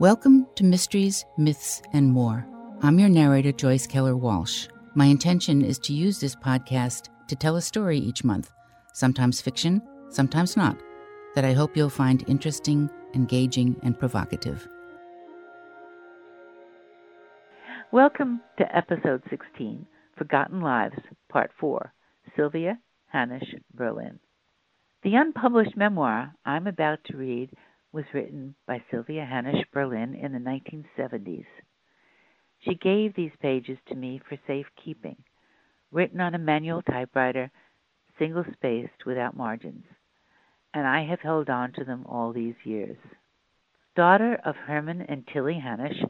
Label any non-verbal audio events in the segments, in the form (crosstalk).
Welcome to Mysteries, Myths, and More. I'm your narrator, Joyce Keller Walsh. My intention is to use this podcast to tell a story each month, sometimes fiction, sometimes not, that I hope you'll find interesting, engaging, and provocative. Welcome to episode 16, Forgotten Lives, Part 4, Sylvia Hanush Berlin. The unpublished memoir I'm about to read was written by Sylvia Hanush Berlin in the 1970s. She gave these pages to me for safekeeping, written on a manual typewriter, single spaced without margins, and I have held on to them all these years. Daughter of Herman and Tilly Hanush,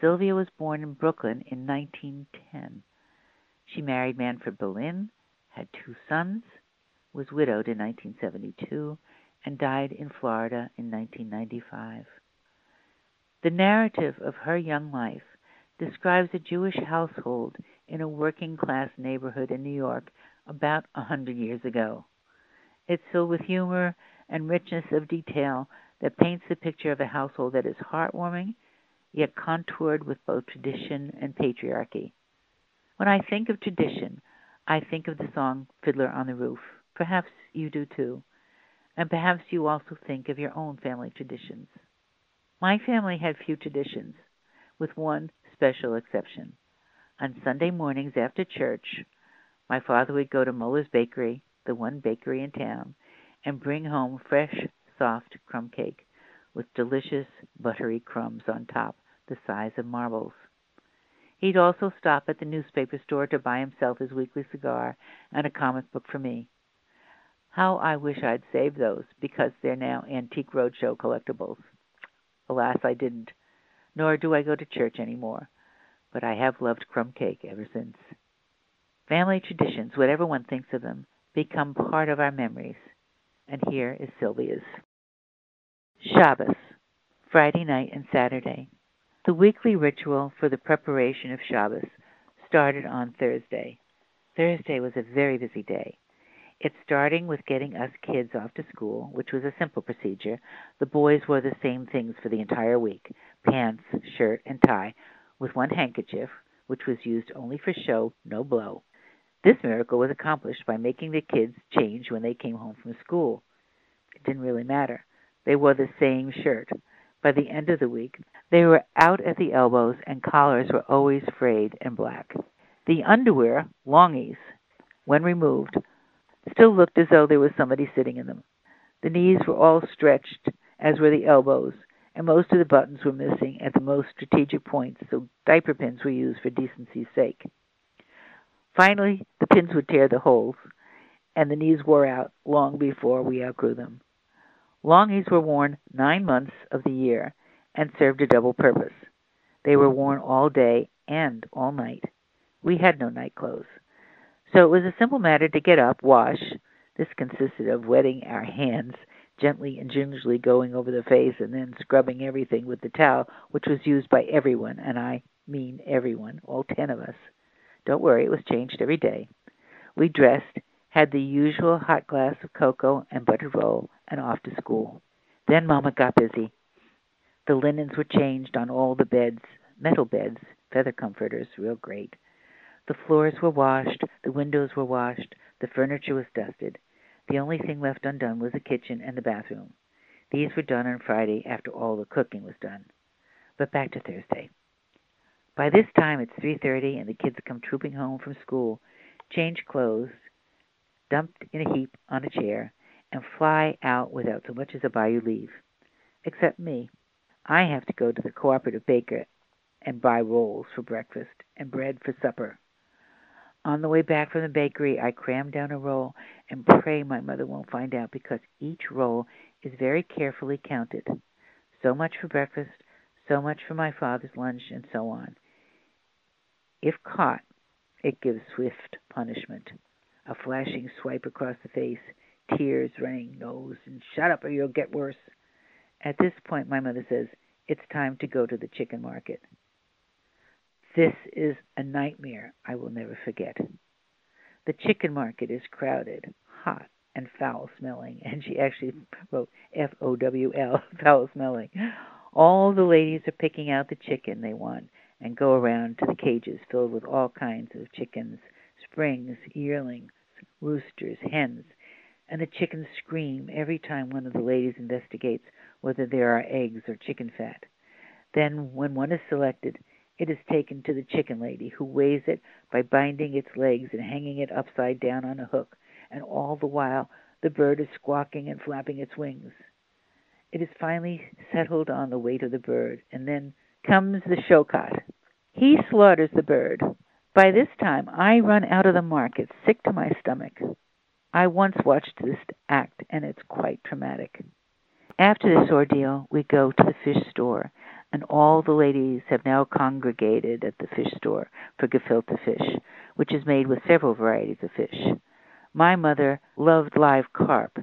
Sylvia was born in Brooklyn in 1910. She married Manfred Berlin, had two sons, was widowed in 1972, and died in Florida in 1995. The narrative of her young life describes a Jewish household in a working class neighborhood in New York about a hundred years ago. It's filled with humor and richness of detail that paints the picture of a household that is heartwarming, yet contoured with both tradition and patriarchy. When I think of tradition, I think of the song Fiddler on the Roof. Perhaps you do too and perhaps you also think of your own family traditions. My family had few traditions, with one special exception. On Sunday mornings after church, my father would go to Muller's Bakery, the one bakery in town, and bring home fresh, soft crumb cake with delicious, buttery crumbs on top, the size of marbles. He'd also stop at the newspaper store to buy himself his weekly cigar and a comic book for me. How I wish I'd saved those, because they're now Antique Roadshow collectibles. Alas, I didn't, nor do I go to church any more, but I have loved crumb cake ever since. Family traditions, whatever one thinks of them, become part of our memories. And here is Sylvia's. Shabbos, Friday night and Saturday. The weekly ritual for the preparation of Shabbos started on Thursday. Thursday was a very busy day. It's starting with getting us kids off to school, which was a simple procedure. The boys wore the same things for the entire week pants, shirt, and tie, with one handkerchief, which was used only for show, no blow. This miracle was accomplished by making the kids change when they came home from school. It didn't really matter. They wore the same shirt. By the end of the week, they were out at the elbows, and collars were always frayed and black. The underwear, longies, when removed, still looked as though there was somebody sitting in them. The knees were all stretched, as were the elbows, and most of the buttons were missing at the most strategic points, so diaper pins were used for decency's sake. Finally, the pins would tear the holes, and the knees wore out long before we outgrew them. Longies were worn nine months of the year and served a double purpose. They were worn all day and all night. We had no night clothes. So it was a simple matter to get up, wash. This consisted of wetting our hands gently and gingerly going over the face and then scrubbing everything with the towel, which was used by everyone, and I mean everyone, all ten of us. Don't worry, it was changed every day. We dressed, had the usual hot glass of cocoa and buttered roll, and off to school. Then Mama got busy. The linens were changed on all the beds, metal beds, feather comforters, real great. The floors were washed, the windows were washed, the furniture was dusted. The only thing left undone was the kitchen and the bathroom. These were done on Friday after all the cooking was done. But back to Thursday. By this time it's 3:30 and the kids come trooping home from school, change clothes, dumped in a heap on a chair, and fly out without so much as a bayou leave. Except me. I have to go to the cooperative baker and buy rolls for breakfast and bread for supper. On the way back from the bakery, I cram down a roll and pray my mother won't find out because each roll is very carefully counted. So much for breakfast, so much for my father's lunch, and so on. If caught, it gives swift punishment. A flashing swipe across the face, tears running nose, and shut up or you'll get worse. At this point, my mother says, It's time to go to the chicken market. This is a nightmare I will never forget. The chicken market is crowded, hot, and foul smelling, (laughs) and she actually wrote F O W L, (laughs) foul smelling. All the ladies are picking out the chicken they want and go around to the cages filled with all kinds of chickens, springs, yearlings, roosters, hens, and the chickens scream every time one of the ladies investigates whether there are eggs or chicken fat. Then, when one is selected, it is taken to the chicken lady, who weighs it by binding its legs and hanging it upside down on a hook, and all the while the bird is squawking and flapping its wings. It is finally settled on the weight of the bird, and then comes the shochet. He slaughters the bird. By this time I run out of the market, sick to my stomach. I once watched this act, and it's quite traumatic. After this ordeal, we go to the fish store, and all the ladies have now congregated at the fish store for gefilte fish, which is made with several varieties of fish. My mother loved live carp,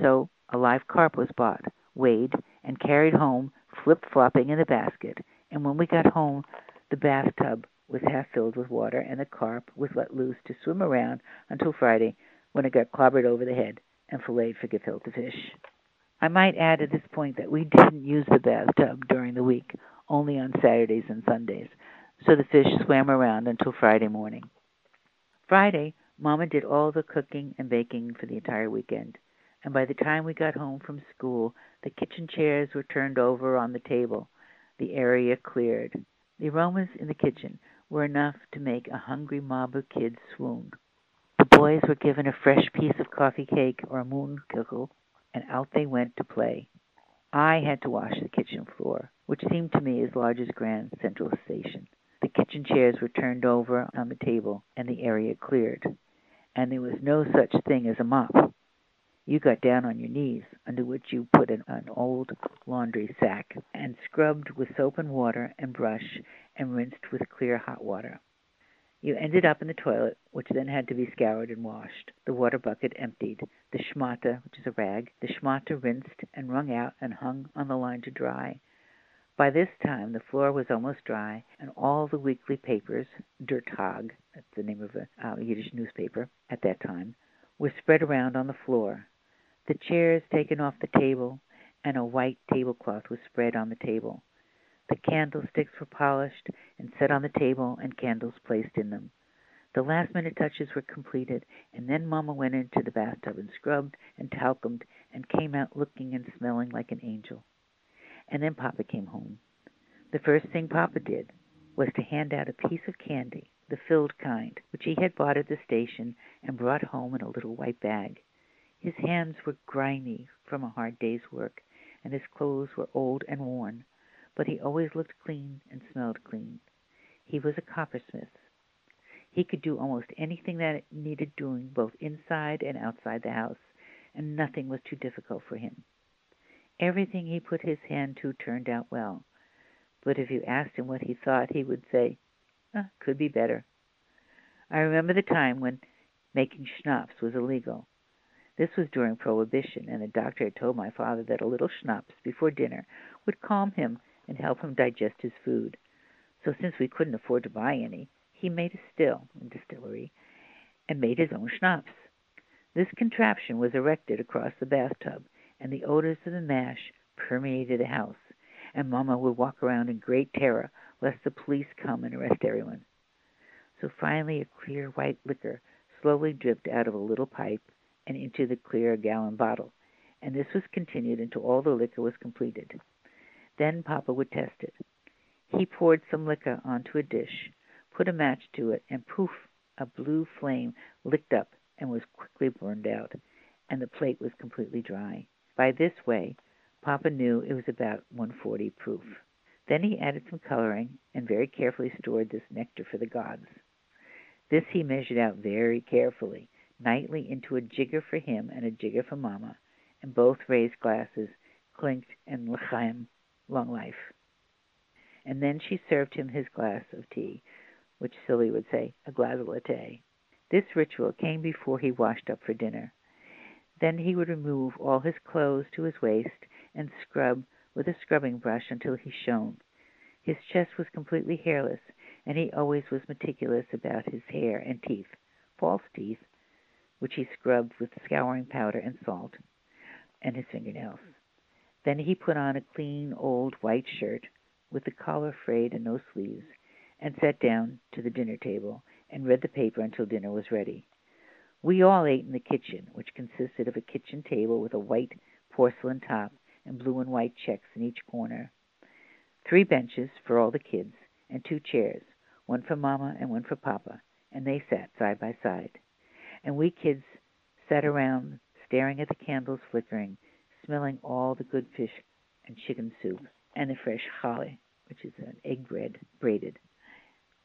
so a live carp was bought, weighed, and carried home, flip flopping in the basket, and when we got home, the bathtub was half filled with water, and the carp was let loose to swim around until Friday, when it got clobbered over the head and filleted for gefilte fish. I might add at this point that we didn't use the bathtub during the week, only on Saturdays and Sundays, so the fish swam around until Friday morning. Friday, Mama did all the cooking and baking for the entire weekend, and by the time we got home from school, the kitchen chairs were turned over on the table, the area cleared. The aromas in the kitchen were enough to make a hungry mob of kids swoon. The boys were given a fresh piece of coffee cake or a moonkugel, and out they went to play. I had to wash the kitchen floor, which seemed to me as large as Grand Central Station. The kitchen chairs were turned over on the table, and the area cleared. And there was no such thing as a mop. You got down on your knees, under which you put an, an old laundry sack, and scrubbed with soap and water and brush, and rinsed with clear hot water. You ended up in the toilet, which then had to be scoured and washed, the water bucket emptied, the schmata, which is a rag, the schmata rinsed and wrung out and hung on the line to dry. By this time the floor was almost dry, and all the weekly papers, Der Tag, that's the name of a uh, Yiddish newspaper at that time, were spread around on the floor. The chairs taken off the table, and a white tablecloth was spread on the table. The candlesticks were polished and set on the table and candles placed in them. The last minute touches were completed, and then Mamma went into the bathtub and scrubbed and talcumed and came out looking and smelling like an angel. And then Papa came home. The first thing Papa did was to hand out a piece of candy, the filled kind, which he had bought at the station and brought home in a little white bag. His hands were grimy from a hard day's work, and his clothes were old and worn but he always looked clean and smelled clean. He was a coppersmith. He could do almost anything that needed doing both inside and outside the house, and nothing was too difficult for him. Everything he put his hand to turned out well, but if you asked him what he thought, he would say, oh, could be better. I remember the time when making schnapps was illegal. This was during Prohibition, and the doctor had told my father that a little schnapps before dinner would calm him and help him digest his food. So since we couldn't afford to buy any, he made a still in distillery and made his own schnapps. This contraption was erected across the bathtub, and the odors of the mash permeated the house, and Mamma would walk around in great terror lest the police come and arrest everyone. So finally a clear white liquor slowly dripped out of a little pipe and into the clear gallon bottle, and this was continued until all the liquor was completed. Then Papa would test it. He poured some liquor onto a dish, put a match to it, and poof! a blue flame licked up and was quickly burned out, and the plate was completely dry. By this way Papa knew it was about 140 proof. Then he added some coloring and very carefully stored this nectar for the gods. This he measured out very carefully, nightly into a jigger for him and a jigger for Mamma, and both raised glasses, clinked, and l'chaim long life. And then she served him his glass of tea, which Silly would say, a latte. This ritual came before he washed up for dinner. Then he would remove all his clothes to his waist and scrub with a scrubbing brush until he shone. His chest was completely hairless, and he always was meticulous about his hair and teeth, false teeth, which he scrubbed with scouring powder and salt, and his fingernails. Then he put on a clean old white shirt, with the collar frayed and no sleeves, and sat down to the dinner table and read the paper until dinner was ready. We all ate in the kitchen, which consisted of a kitchen table with a white porcelain top and blue and white checks in each corner, three benches for all the kids, and two chairs, one for Mamma and one for Papa, and they sat side by side. And we kids sat around staring at the candles flickering, smelling all the good fish and chicken soup, and the fresh challah, which is an egg bread braided.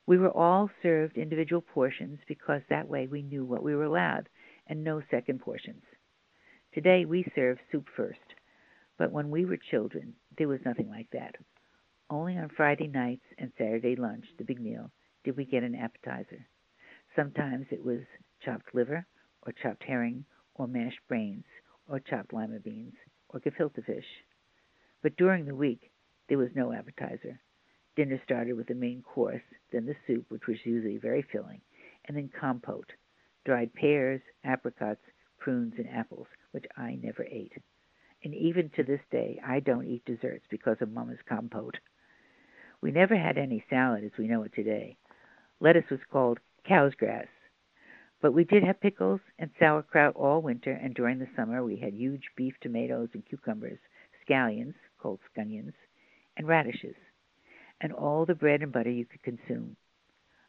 We were all served individual portions because that way we knew what we were allowed, and no second portions. Today we serve soup first, but when we were children there was nothing like that. Only on Friday nights and Saturday lunch, the big meal, did we get an appetizer. Sometimes it was chopped liver, or chopped herring, or mashed brains, or chopped lima beans, or gefilte fish. But during the week there was no appetizer. Dinner started with the main course, then the soup, which was usually very filling, and then compote, dried pears, apricots, prunes, and apples, which I never ate. And even to this day I don't eat desserts because of Mamma's compote. We never had any salad as we know it today. Lettuce was called cow's grass. But we did have pickles and sauerkraut all winter, and during the summer we had huge beef tomatoes and cucumbers, scallions, called scunions, and radishes and all the bread and butter you could consume.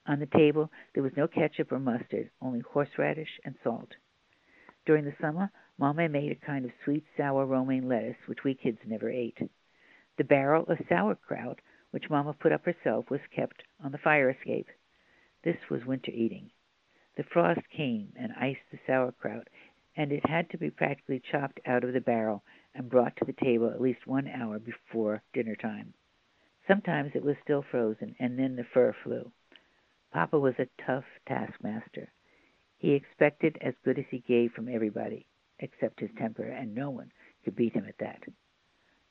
On the table there was no ketchup or mustard, only horseradish and salt. During the summer, Mamma made a kind of sweet sour romaine lettuce which we kids never ate. The barrel of sauerkraut which Mamma put up herself was kept on the fire escape. This was winter eating. The frost came and iced the sauerkraut, and it had to be practically chopped out of the barrel and brought to the table at least one hour before dinner time. Sometimes it was still frozen, and then the fur flew. Papa was a tough taskmaster. He expected as good as he gave from everybody, except his temper, and no one could beat him at that.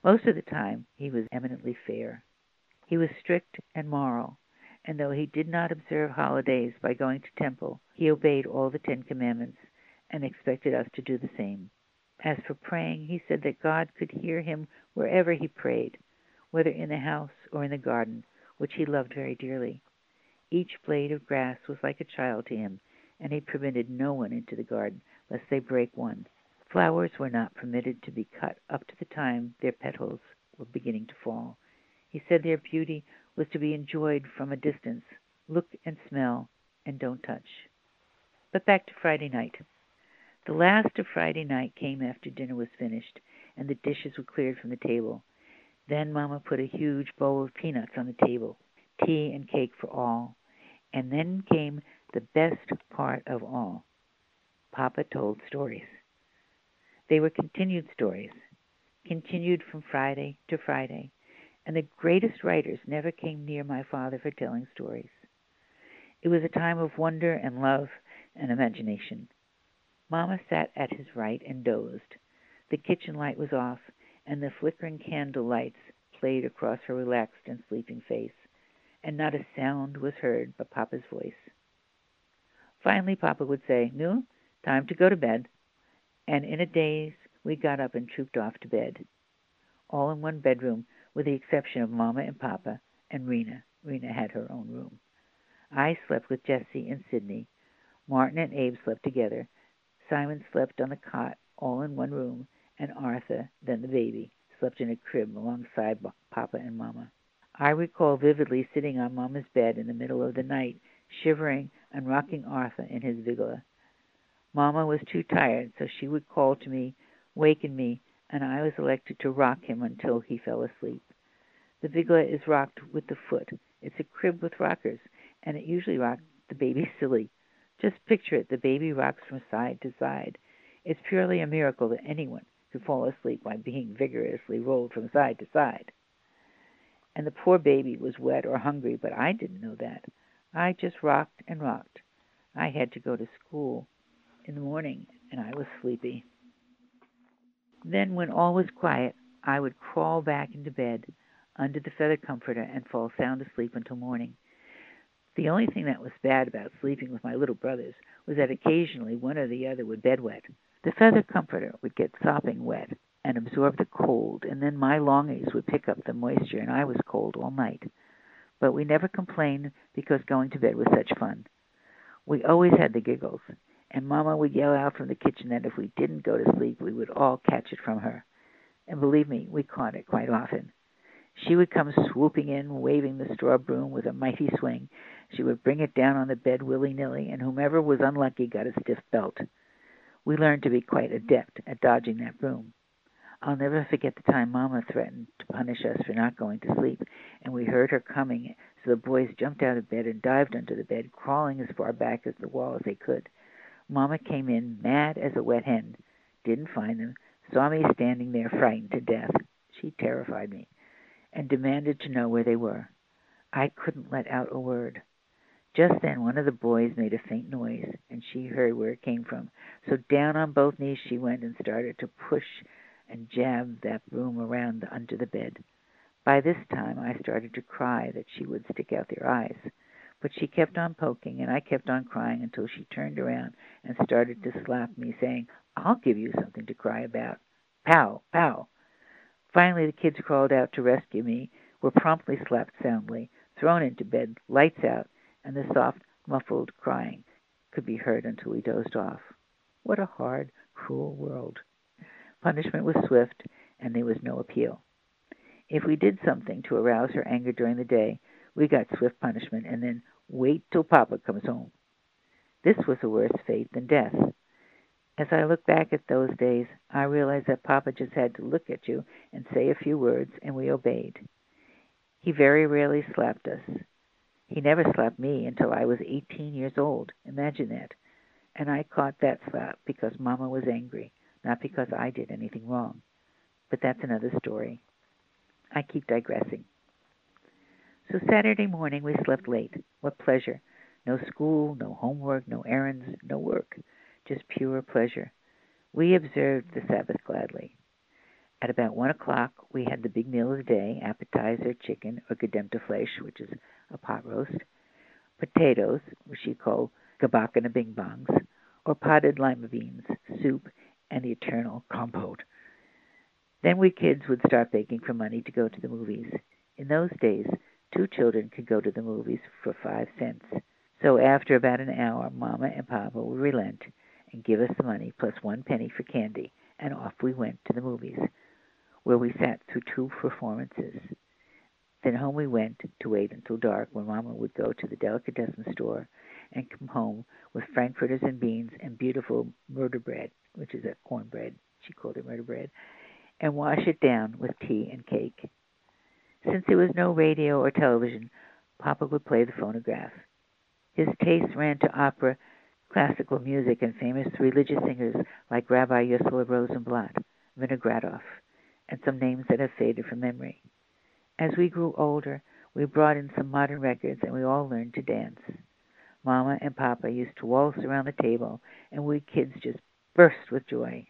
Most of the time he was eminently fair. He was strict and moral, and though he did not observe holidays by going to temple, he obeyed all the Ten Commandments and expected us to do the same. As for praying, he said that God could hear him wherever he prayed, whether in the house or in the garden, which he loved very dearly. Each blade of grass was like a child to him, and he permitted no one into the garden, lest they break one. Flowers were not permitted to be cut up to the time their petals were beginning to fall. He said their beauty was to be enjoyed from a distance. Look and smell, and don't touch. But back to Friday night. The last of Friday night came after dinner was finished, and the dishes were cleared from the table. Then Mamma put a huge bowl of peanuts on the table, tea and cake for all. And then came the best part of all. Papa told stories. They were continued stories, continued from Friday to Friday, and the greatest writers never came near my father for telling stories. It was a time of wonder and love and imagination. Mamma sat at his right and dozed. The kitchen light was off, and the flickering candle lights played across her relaxed and sleeping face, and not a sound was heard but Papa's voice. Finally, Papa would say, "Nu, time to go to bed," and in a daze we got up and trooped off to bed, all in one bedroom, with the exception of Mamma and Papa and Rena. Rena had her own room. I slept with Jessie and Sidney. Martin and Abe slept together. Simon slept on the cot, all in one room, and Arthur, then the baby, slept in a crib alongside Papa and Mamma. I recall vividly sitting on Mamma's bed in the middle of the night, shivering and rocking Arthur in his vigila. Mamma was too tired, so she would call to me, waken me, and I was elected to rock him until he fell asleep. The vigila is rocked with the foot. It's a crib with rockers, and it usually rocks the baby (laughs) silly. Just picture it the baby rocks from side to side. It's purely a miracle that anyone fall asleep by being vigorously rolled from side to side. And the poor baby was wet or hungry, but I didn't know that. I just rocked and rocked. I had to go to school in the morning, and I was sleepy. Then, when all was quiet, I would crawl back into bed under the feather comforter and fall sound asleep until morning. The only thing that was bad about sleeping with my little brothers was that occasionally one or the other would bedwet. The feather comforter would get sopping wet, and absorb the cold, and then my longies would pick up the moisture, and I was cold all night. But we never complained because going to bed was such fun. We always had the giggles, and Mamma would yell out from the kitchen that if we didn't go to sleep, we would all catch it from her. And believe me, we caught it quite often. She would come swooping in, waving the straw broom with a mighty swing. She would bring it down on the bed willy nilly, and whomever was unlucky got a stiff belt. We learned to be quite adept at dodging that broom. I'll never forget the time Mamma threatened to punish us for not going to sleep, and we heard her coming, so the boys jumped out of bed and dived under the bed, crawling as far back as the wall as they could. Mamma came in mad as a wet hen, didn't find them, saw me standing there frightened to death. She terrified me and demanded to know where they were. I couldn't let out a word. Just then one of the boys made a faint noise, and she heard where it came from. So down on both knees she went and started to push and jab that broom around under the bed. By this time I started to cry that she would stick out their eyes. But she kept on poking, and I kept on crying until she turned around and started to slap me, saying, I'll give you something to cry about. Pow, pow. Finally the kids crawled out to rescue me, were promptly slapped soundly, thrown into bed, lights out, and the soft, muffled crying could be heard until we dozed off. What a hard, cruel world! Punishment was swift, and there was no appeal. If we did something to arouse her anger during the day, we got swift punishment, and then wait till Papa comes home. This was a worse fate than death. As I look back at those days, I realize that Papa just had to look at you and say a few words, and we obeyed. He very rarely slapped us. He never slapped me until I was 18 years old. Imagine that. And I caught that slap because Mama was angry, not because I did anything wrong. But that's another story. I keep digressing. So Saturday morning we slept late. What pleasure! No school, no homework, no errands, no work just pure pleasure. We observed the Sabbath gladly. At about one o'clock, we had the big meal of the day appetizer, chicken, or gedempte flesh, which is a pot roast, potatoes, which you call gebakene bing bongs, or potted lima beans, soup, and the eternal compote. Then we kids would start begging for money to go to the movies. In those days, two children could go to the movies for five cents. So after about an hour, Mama and Papa would relent and give us the money plus one penny for candy, and off we went to the movies, where we sat through two performances. Then home we went to wait until dark, when Mamma would go to the delicatessen store and come home with frankfurters and beans and beautiful murder bread, which is a cornbread. She called it murder bread, and wash it down with tea and cake. Since there was no radio or television, Papa would play the phonograph. His taste ran to opera classical music and famous religious singers like Rabbi Yosel Rosenblatt, Vinogradov, and some names that have faded from memory. As we grew older, we brought in some modern records and we all learned to dance. Mama and Papa used to waltz around the table, and we kids just burst with joy.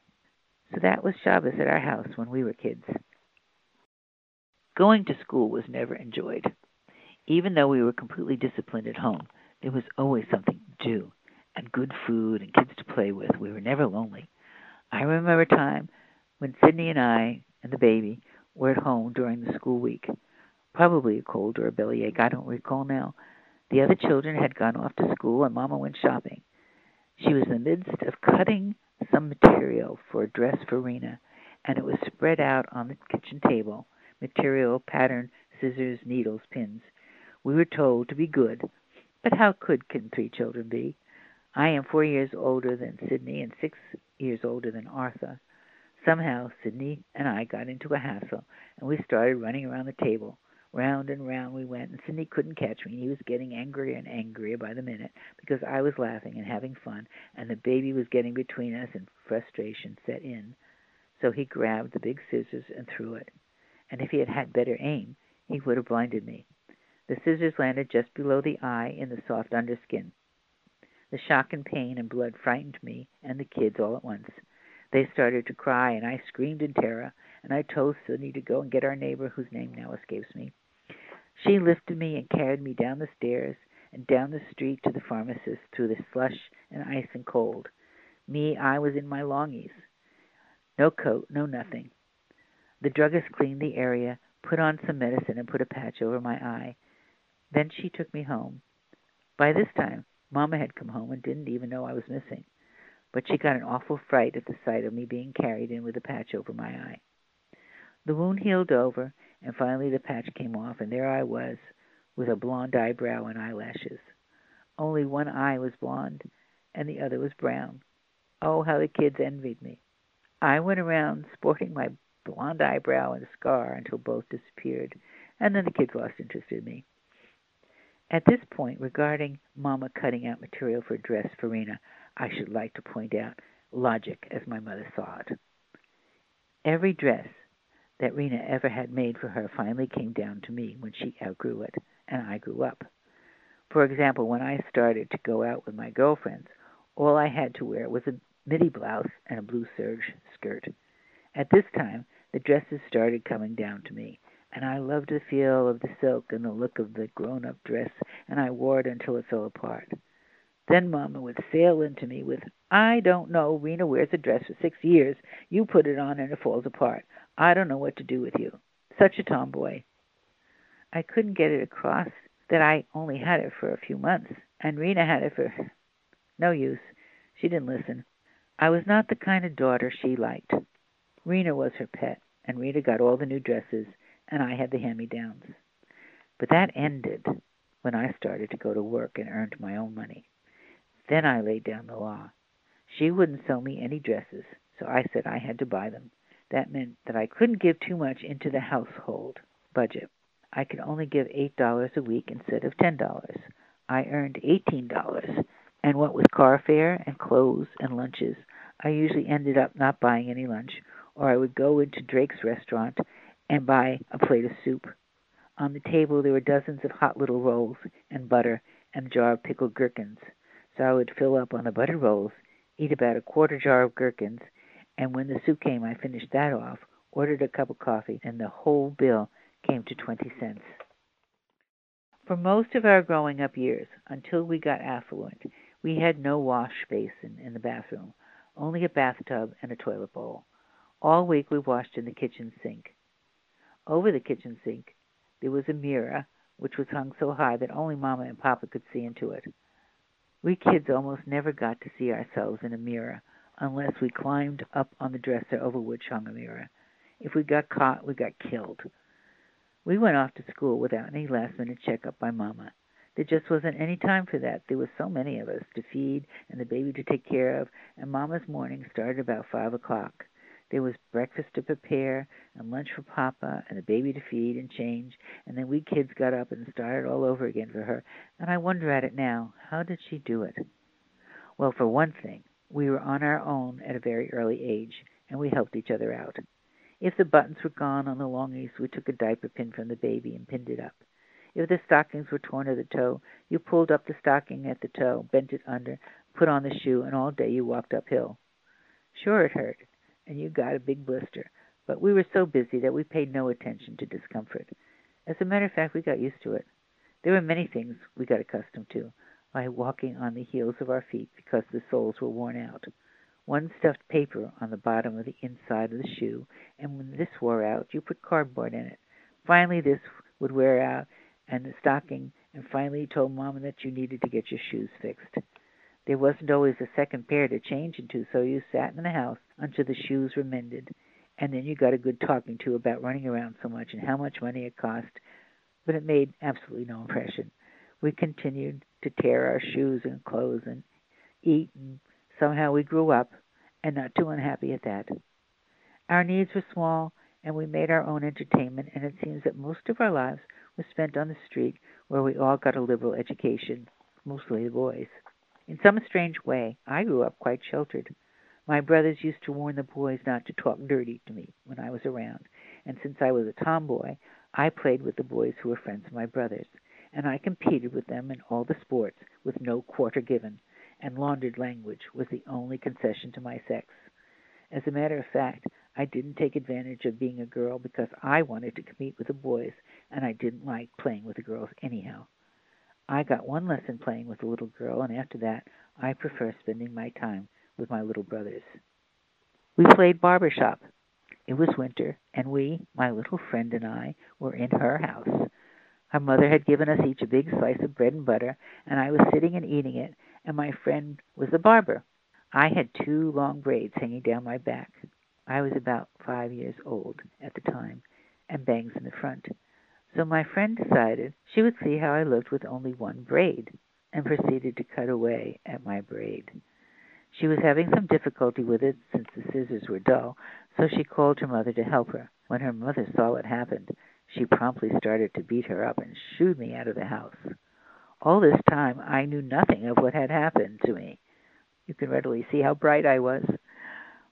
So that was Shabbos at our house when we were kids. Going to school was never enjoyed. Even though we were completely disciplined at home, there was always something to do and good food and kids to play with. We were never lonely. I remember a time when Sidney and I and the baby were at home during the school week. Probably a cold or a bellyache, I don't recall now. The other children had gone off to school and Mama went shopping. She was in the midst of cutting some material for a dress for Rena, and it was spread out on the kitchen table material, pattern, scissors, needles, pins. We were told to be good, but how good can three children be? I am four years older than Sidney and six years older than Arthur. Somehow Sidney and I got into a hassle, and we started running around the table. Round and round we went, and Sidney couldn't catch me. and He was getting angrier and angrier by the minute because I was laughing and having fun, and the baby was getting between us, and frustration set in. So he grabbed the big scissors and threw it. And if he had had better aim, he would have blinded me. The scissors landed just below the eye in the soft underskin. The shock and pain and blood frightened me and the kids all at once. They started to cry, and I screamed in terror, and I told Sidney to go and get our neighbor, whose name now escapes me. She lifted me and carried me down the stairs and down the street to the pharmacist through the slush and ice and cold. Me, I was in my longies. No coat, no nothing. The druggist cleaned the area, put on some medicine, and put a patch over my eye. Then she took me home. By this time, Mamma had come home and didn't even know I was missing. But she got an awful fright at the sight of me being carried in with a patch over my eye. The wound healed over, and finally the patch came off, and there I was, with a blonde eyebrow and eyelashes. Only one eye was blonde, and the other was brown. Oh, how the kids envied me. I went around (laughs) sporting my blonde eyebrow and scar until both disappeared, and then the kids lost interest in me. At this point, regarding Mamma cutting out material for a dress for Rena, I should like to point out logic as my mother saw it. Every dress that Rena ever had made for her finally came down to me when she outgrew it and I grew up. For example, when I started to go out with my girlfriends, all I had to wear was a midi blouse and a blue serge skirt. At this time, the dresses started coming down to me, and I loved the feel of the silk and the look of the grown up dress, and I wore it until it fell apart. Then Mamma would sail into me with, I don't know. Rena wears a dress for six years. You put it on and it falls apart. I don't know what to do with you. Such a tomboy. I couldn't get it across that I only had it for a few months, and Rena had it for (laughs) no use. She didn't listen. I was not the kind of daughter she liked. Rena was her pet, and Rena got all the new dresses, and I had the hand me downs. But that ended when I started to go to work and earned my own money. Then I laid down the law. She wouldn't sell me any dresses, so I said I had to buy them. That meant that I couldn't give too much into the household budget. I could only give eight dollars a week instead of ten dollars. I earned eighteen dollars, and what with car fare and clothes and lunches, I usually ended up not buying any lunch, or I would go into Drake's restaurant and buy a plate of soup. On the table there were dozens of hot little rolls and butter and a jar of pickled gherkins so I would fill up on the butter rolls, eat about a quarter jar of gherkins, and when the soup came I finished that off, ordered a cup of coffee, and the whole bill came to twenty cents. For most of our growing up years, until we got affluent, we had no wash basin in the bathroom, only a bathtub and a toilet bowl. All week we washed in the kitchen sink. Over the kitchen sink there was a mirror which was hung so high that only Mamma and Papa could see into it. We kids almost never got to see ourselves in a mirror unless we climbed up on the dresser over which hung a mirror. If we got caught, we got killed. We went off to school without any last minute checkup by Mamma. There just wasn't any time for that. There were so many of us to feed and the baby to take care of, and Mamma's morning started about five o'clock. There was breakfast to prepare, and lunch for Papa, and the baby to feed and change, and then we kids got up and started all over again for her, and I wonder at it now, how did she do it? Well, for one thing, we were on our own at a very early age, and we helped each other out. If the buttons were gone on the longies, we took a diaper pin from the baby and pinned it up. If the stockings were torn at the toe, you pulled up the stocking at the toe, bent it under, put on the shoe, and all day you walked uphill. Sure, it hurt, and you got a big blister. But we were so busy that we paid no attention to discomfort. As a matter of fact, we got used to it. There were many things we got accustomed to by walking on the heels of our feet because the soles were worn out. One stuffed paper on the bottom of the inside of the shoe, and when this wore out, you put cardboard in it. Finally, this would wear out, and the stocking, and finally you told Mama that you needed to get your shoes fixed. There wasn't always a second pair to change into, so you sat in the house until the shoes were mended, and then you got a good talking to about running around so much and how much money it cost, but it made absolutely no impression. We continued to tear our shoes and clothes and eat, and somehow we grew up, and not too unhappy at that. Our needs were small, and we made our own entertainment, and it seems that most of our lives were spent on the street where we all got a liberal education, mostly the boys. In some strange way, I grew up quite sheltered. My brothers used to warn the boys not to talk dirty to me when I was around, and since I was a tomboy, I played with the boys who were friends of my brothers, and I competed with them in all the sports with no quarter given, and laundered language was the only concession to my sex. As a matter of fact, I didn't take advantage of being a girl because I wanted to compete with the boys, and I didn't like playing with the girls anyhow. I got one lesson playing with a little girl, and after that I prefer spending my time with my little brothers. We played barber shop. It was winter, and we, my little friend and I, were in her house. Her mother had given us each a big slice of bread and butter, and I was sitting and eating it, and my friend was the barber. I had two long braids hanging down my back. I was about five years old at the time, and bangs in the front. So my friend decided she would see how I looked with only one braid, and proceeded to cut away at my braid. She was having some difficulty with it, since the scissors were dull, so she called her mother to help her. When her mother saw what happened, she promptly started to beat her up and shooed me out of the house. All this time I knew nothing of what had happened to me. You can readily see how bright I was.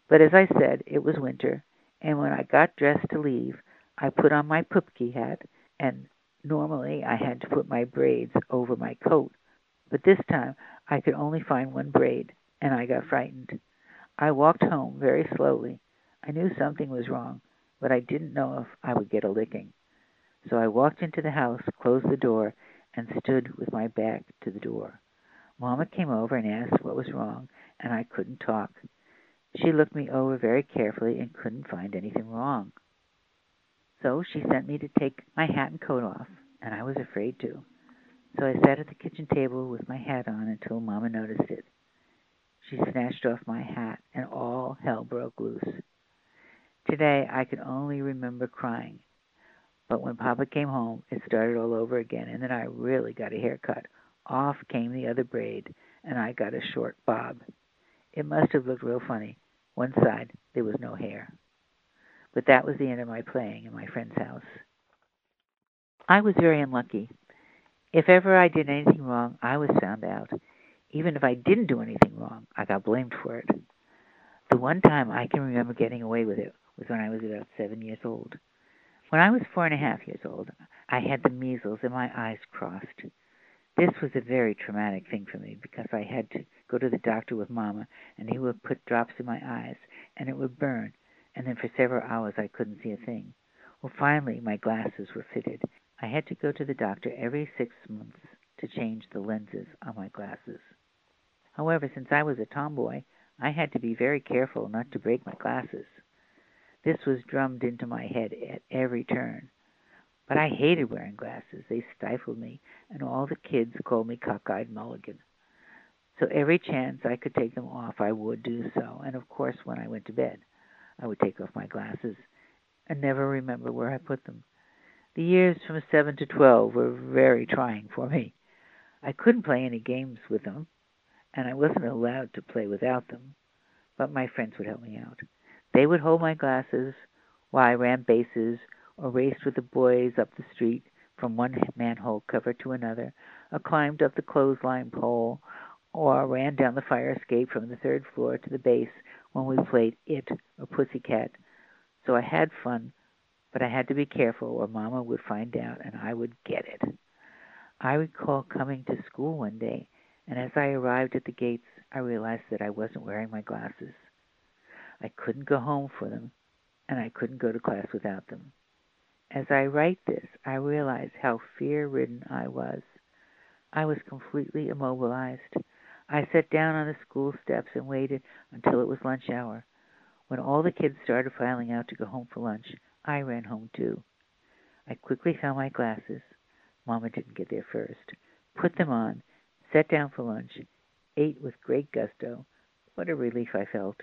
But as I said, it was winter, and when I got dressed to leave, I put on my Pupke hat, and normally I had to put my braids over my coat. But this time I could only find one braid, and I got frightened. I walked home very slowly. I knew something was wrong, but I didn't know if I would get a licking. So I walked into the house, closed the door, and stood with my back to the door. Mamma came over and asked what was wrong, and I couldn't talk. She looked me over very carefully and couldn't find anything wrong. So she sent me to take my hat and coat off, and I was afraid to. So I sat at the kitchen table with my hat on until Mamma noticed it. She snatched off my hat, and all hell broke loose. Today I can only remember crying. But when Papa came home, it started all over again, and then I really got a haircut. Off came the other braid, and I got a short bob. It must have looked real funny. One side, there was no hair. But that was the end of my playing in my friend's house. I was very unlucky. If ever I did anything wrong, I was found out. Even if I didn't do anything wrong, I got blamed for it. The one time I can remember getting away with it was when I was about seven years old. When I was four and a half years old, I had the measles and my eyes crossed. This was a very traumatic thing for me because I had to go to the doctor with Mamma, and he would put drops in my eyes, and it would burn, and then for several hours I couldn't see a thing. Well, finally, my glasses were fitted. I had to go to the doctor every six months to change the lenses on my glasses. However, since I was a tomboy, I had to be very careful not to break my glasses. This was drummed into my head at every turn. But I hated wearing glasses. They stifled me, and all the kids called me cockeyed mulligan. So every chance I could take them off, I would do so. And of course, when I went to bed, I would take off my glasses and never remember where I put them. The years from seven to twelve were very trying for me. I couldn't play any games with them, and I wasn't allowed to play without them, but my friends would help me out. They would hold my glasses while I ran bases or raced with the boys up the street from one manhole cover to another, or climbed up the clothesline pole, or ran down the fire escape from the third floor to the base when we played it or pussycat. So I had fun, but I had to be careful or Mama would find out and I would get it. I recall coming to school one day, and as I arrived at the gates, I realized that I wasn't wearing my glasses. I couldn't go home for them, and I couldn't go to class without them. As I write this, I realize how fear ridden I was. I was completely immobilized. I sat down on the school steps and waited until it was lunch hour. When all the kids started filing out to go home for lunch, I ran home too. I quickly found my glasses. Mamma didn't get there first. Put them on, sat down for lunch, ate with great gusto. What a relief I felt.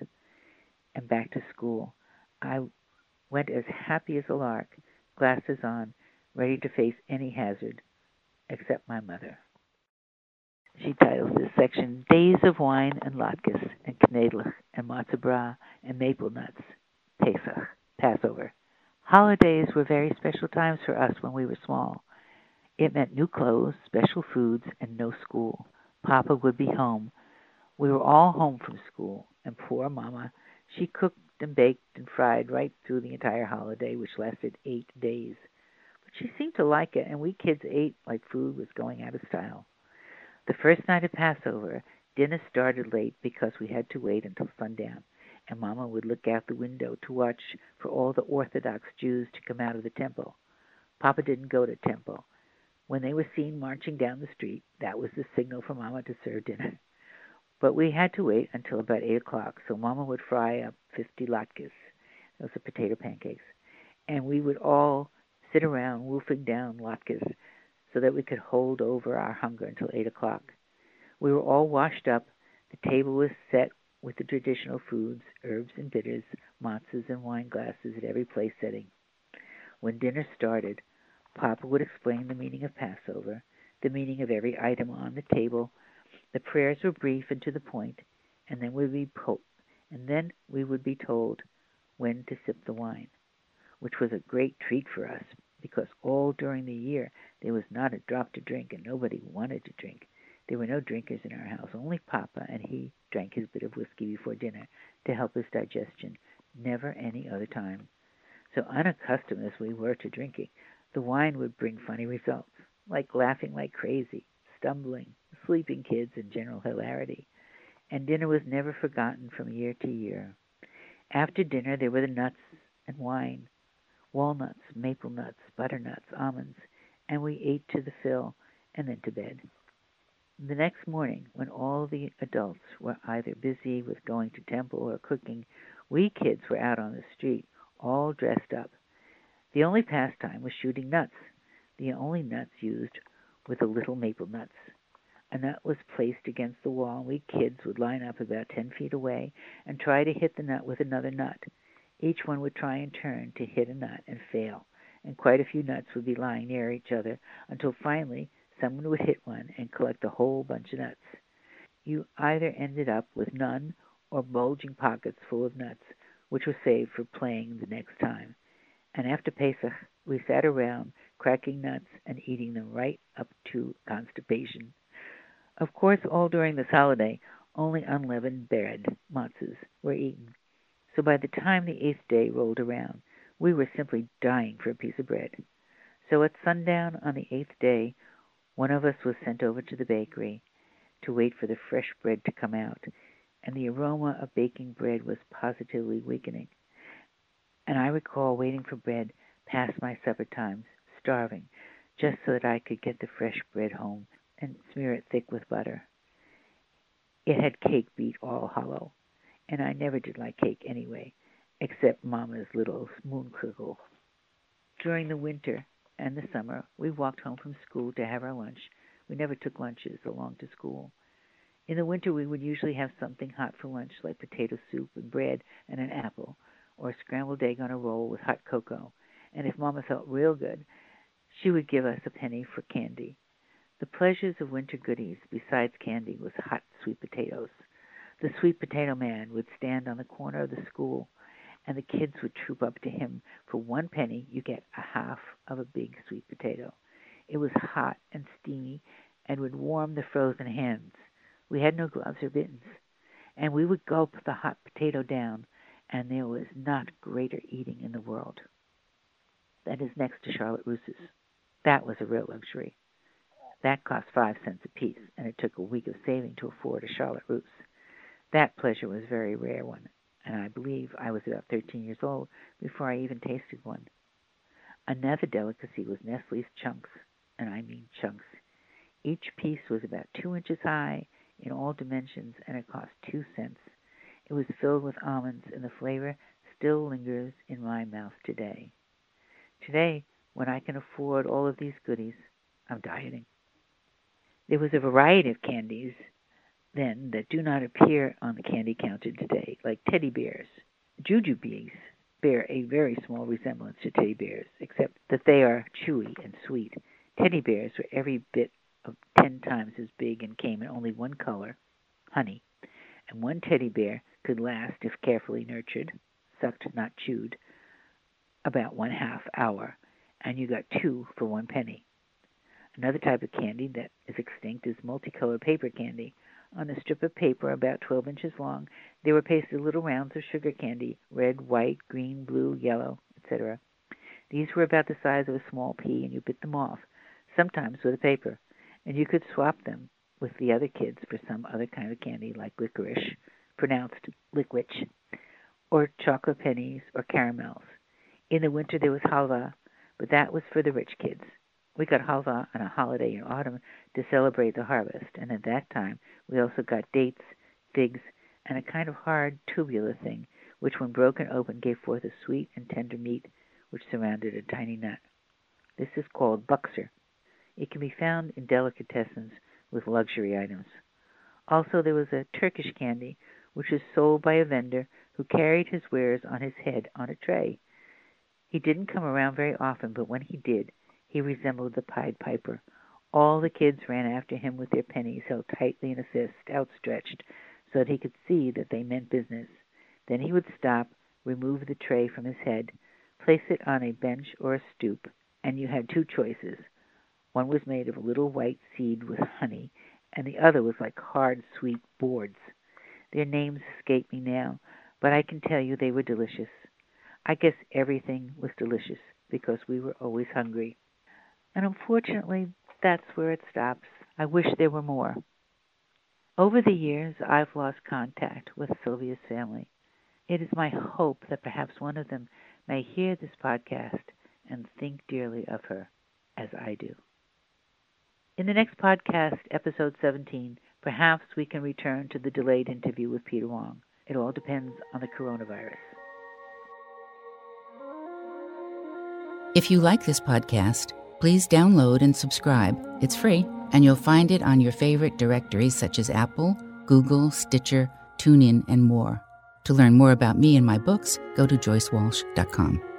And back to school. I went as happy as a lark, glasses on, ready to face any hazard, except my mother. She titles this section Days of Wine and Latkes and Knedlich and Matzo Brei and Maple Nuts, Pesach, Passover. Holidays were very special times for us when we were small. It meant new clothes, special foods, and no school. Papa would be home. We were all home from school, and poor Mamma, she cooked and baked and fried right through the entire holiday, which lasted eight days. But she seemed to like it, and we kids ate like food was going out of style. The first night of Passover, dinner started late because we had to wait until sundown, and Mamma would look out the window to watch for all the Orthodox Jews to come out of the temple. Papa didn't go to temple. When they were seen marching down the street, that was the signal for Mamma to serve dinner. But we had to wait until about eight o'clock, so Mamma would fry up fifty latkes. Those are potato pancakes. And we would all sit around wolfing down latkes so that we could hold over our hunger until eight o'clock. We were all washed up. The table was set with the traditional foods, herbs and bitters, matzahs and wine glasses at every place setting. When dinner started, Papa would explain the meaning of Passover, the meaning of every item on the table. The prayers were brief and to the point, and then we would be po- and then we would be told when to sip the wine, which was a great treat for us because all during the year there was not a drop to drink and nobody wanted to drink. There were no drinkers in our house, only Papa, and he drank his bit of whiskey before dinner to help his digestion, never any other time. So unaccustomed as we were to drinking, the wine would bring funny results, like laughing like crazy, stumbling, sleeping kids, and general hilarity. And dinner was never forgotten from year to year. After dinner there were the nuts and wine, walnuts, maple nuts, butternuts, almonds, and we ate to the fill and then to bed. The next morning, when all the adults were either busy with going to temple or cooking, we kids were out on the street, all dressed up. The only pastime was shooting nuts. The only nuts used were the little maple nuts. A nut was placed against the wall, and we kids would line up about ten feet away and try to hit the nut with another nut. Each one would try in turn to hit a nut and fail, and quite a few nuts would be lying near each other until finally someone would hit one and collect a whole bunch of nuts. You either ended up with none or bulging pockets full of nuts, which were saved for playing the next time. And after Pesach, we sat around cracking nuts and eating them right up to constipation. Of course, all during this holiday, only unleavened bread, matzahs, were eaten. So by the time the eighth day rolled around, we were simply dying for a piece of bread. So at sundown on the eighth day, one of us was sent over to the bakery to wait for the fresh bread to come out, and the aroma of baking bread was positively weakening. And I recall waiting for bread past my supper times, starving, just so that I could get the fresh bread home and smear it thick with butter. It had cake beat all hollow, and I never did like cake anyway, except Mamma's little moonkugel. During the winter and the summer, we walked home from school to have our lunch. We never took lunches along to school. In the winter, we would usually have something hot for lunch, like potato soup and bread and an apple, or a scrambled egg on a roll with hot cocoa. And if Mamma felt real good, she would give us a penny for candy. The pleasures of winter goodies, besides candy, was hot sweet potatoes. The sweet potato man would stand on the corner of the school, and the kids would troop up to him. For one penny, you get a half of a big sweet potato. It was hot and steamy and would warm the frozen hands. We had no gloves or mittens, and we would gulp the hot potato down, and there was not greater eating in the world. That is next to Charlotte Russes. That was a real luxury. That cost five cents apiece, and it took a week of saving to afford a Charlotte Russe. That pleasure was a very rare one, and I believe I was about 13 years old before I even tasted one. Another delicacy was Nestle's chunks, and I mean chunks. Each piece was about two inches high in all dimensions, and it cost two cents. It was filled with almonds, and the flavor still lingers in my mouth today. Today, when I can afford all of these goodies, I'm dieting. There was a variety of candies then that do not appear on the candy counter today, like teddy bears. Jujubes bear a very small resemblance to teddy bears, except that they are chewy and sweet. Teddy bears were every bit of ten times as big and came in only one color, honey, and one teddy bear could last, if carefully nurtured, sucked, not chewed, about one half hour, and you got two for one penny. Another type of candy that is extinct is multicolored paper candy. On a strip of paper about 12 inches long, They were pasted little rounds of sugar candy, red, white, green, blue, yellow, etc. These were about the size of a small pea, and you bit them off, sometimes with a paper, and you could swap them with the other kids for some other kind of candy like licorice, pronounced lickwitch, or chocolate pennies or caramels. In the winter there was halva, but that was for the rich kids. We got halva uh, on a holiday in autumn to celebrate the harvest, and at that time we also got dates, figs, and a kind of hard tubular thing which when broken open gave forth a sweet and tender meat which surrounded a tiny nut. This is called bokser. It can be found in delicatessens with luxury items. Also, there was a Turkish candy, which was sold by a vendor who carried his wares on his head on a tray. He didn't come around very often, but when he did, he resembled the Pied Piper. All the kids ran after him with their pennies held tightly in a fist outstretched so that he could see that they meant business. Then he would stop, remove the tray from his head, place it on a bench or a stoop, and you had two choices. One was made of a little white seed with honey, and the other was like hard, sweet boards. Their names escape me now, but I can tell you they were delicious. I guess everything was delicious because we were always hungry. And unfortunately, that's where it stops. I wish there were more. Over the years, I've lost contact with Sylvia's family. It is my hope that perhaps one of them may hear this podcast and think dearly of her as I do. In the next podcast, episode 17, perhaps we can return to the delayed interview with Peter Wong. It all depends on the coronavirus. If you like this podcast, please download and subscribe. It's free, and you'll find it on your favorite directories such as Apple, Google, Stitcher, TuneIn, and more. To learn more about me and my books, go to joycewalsh.com.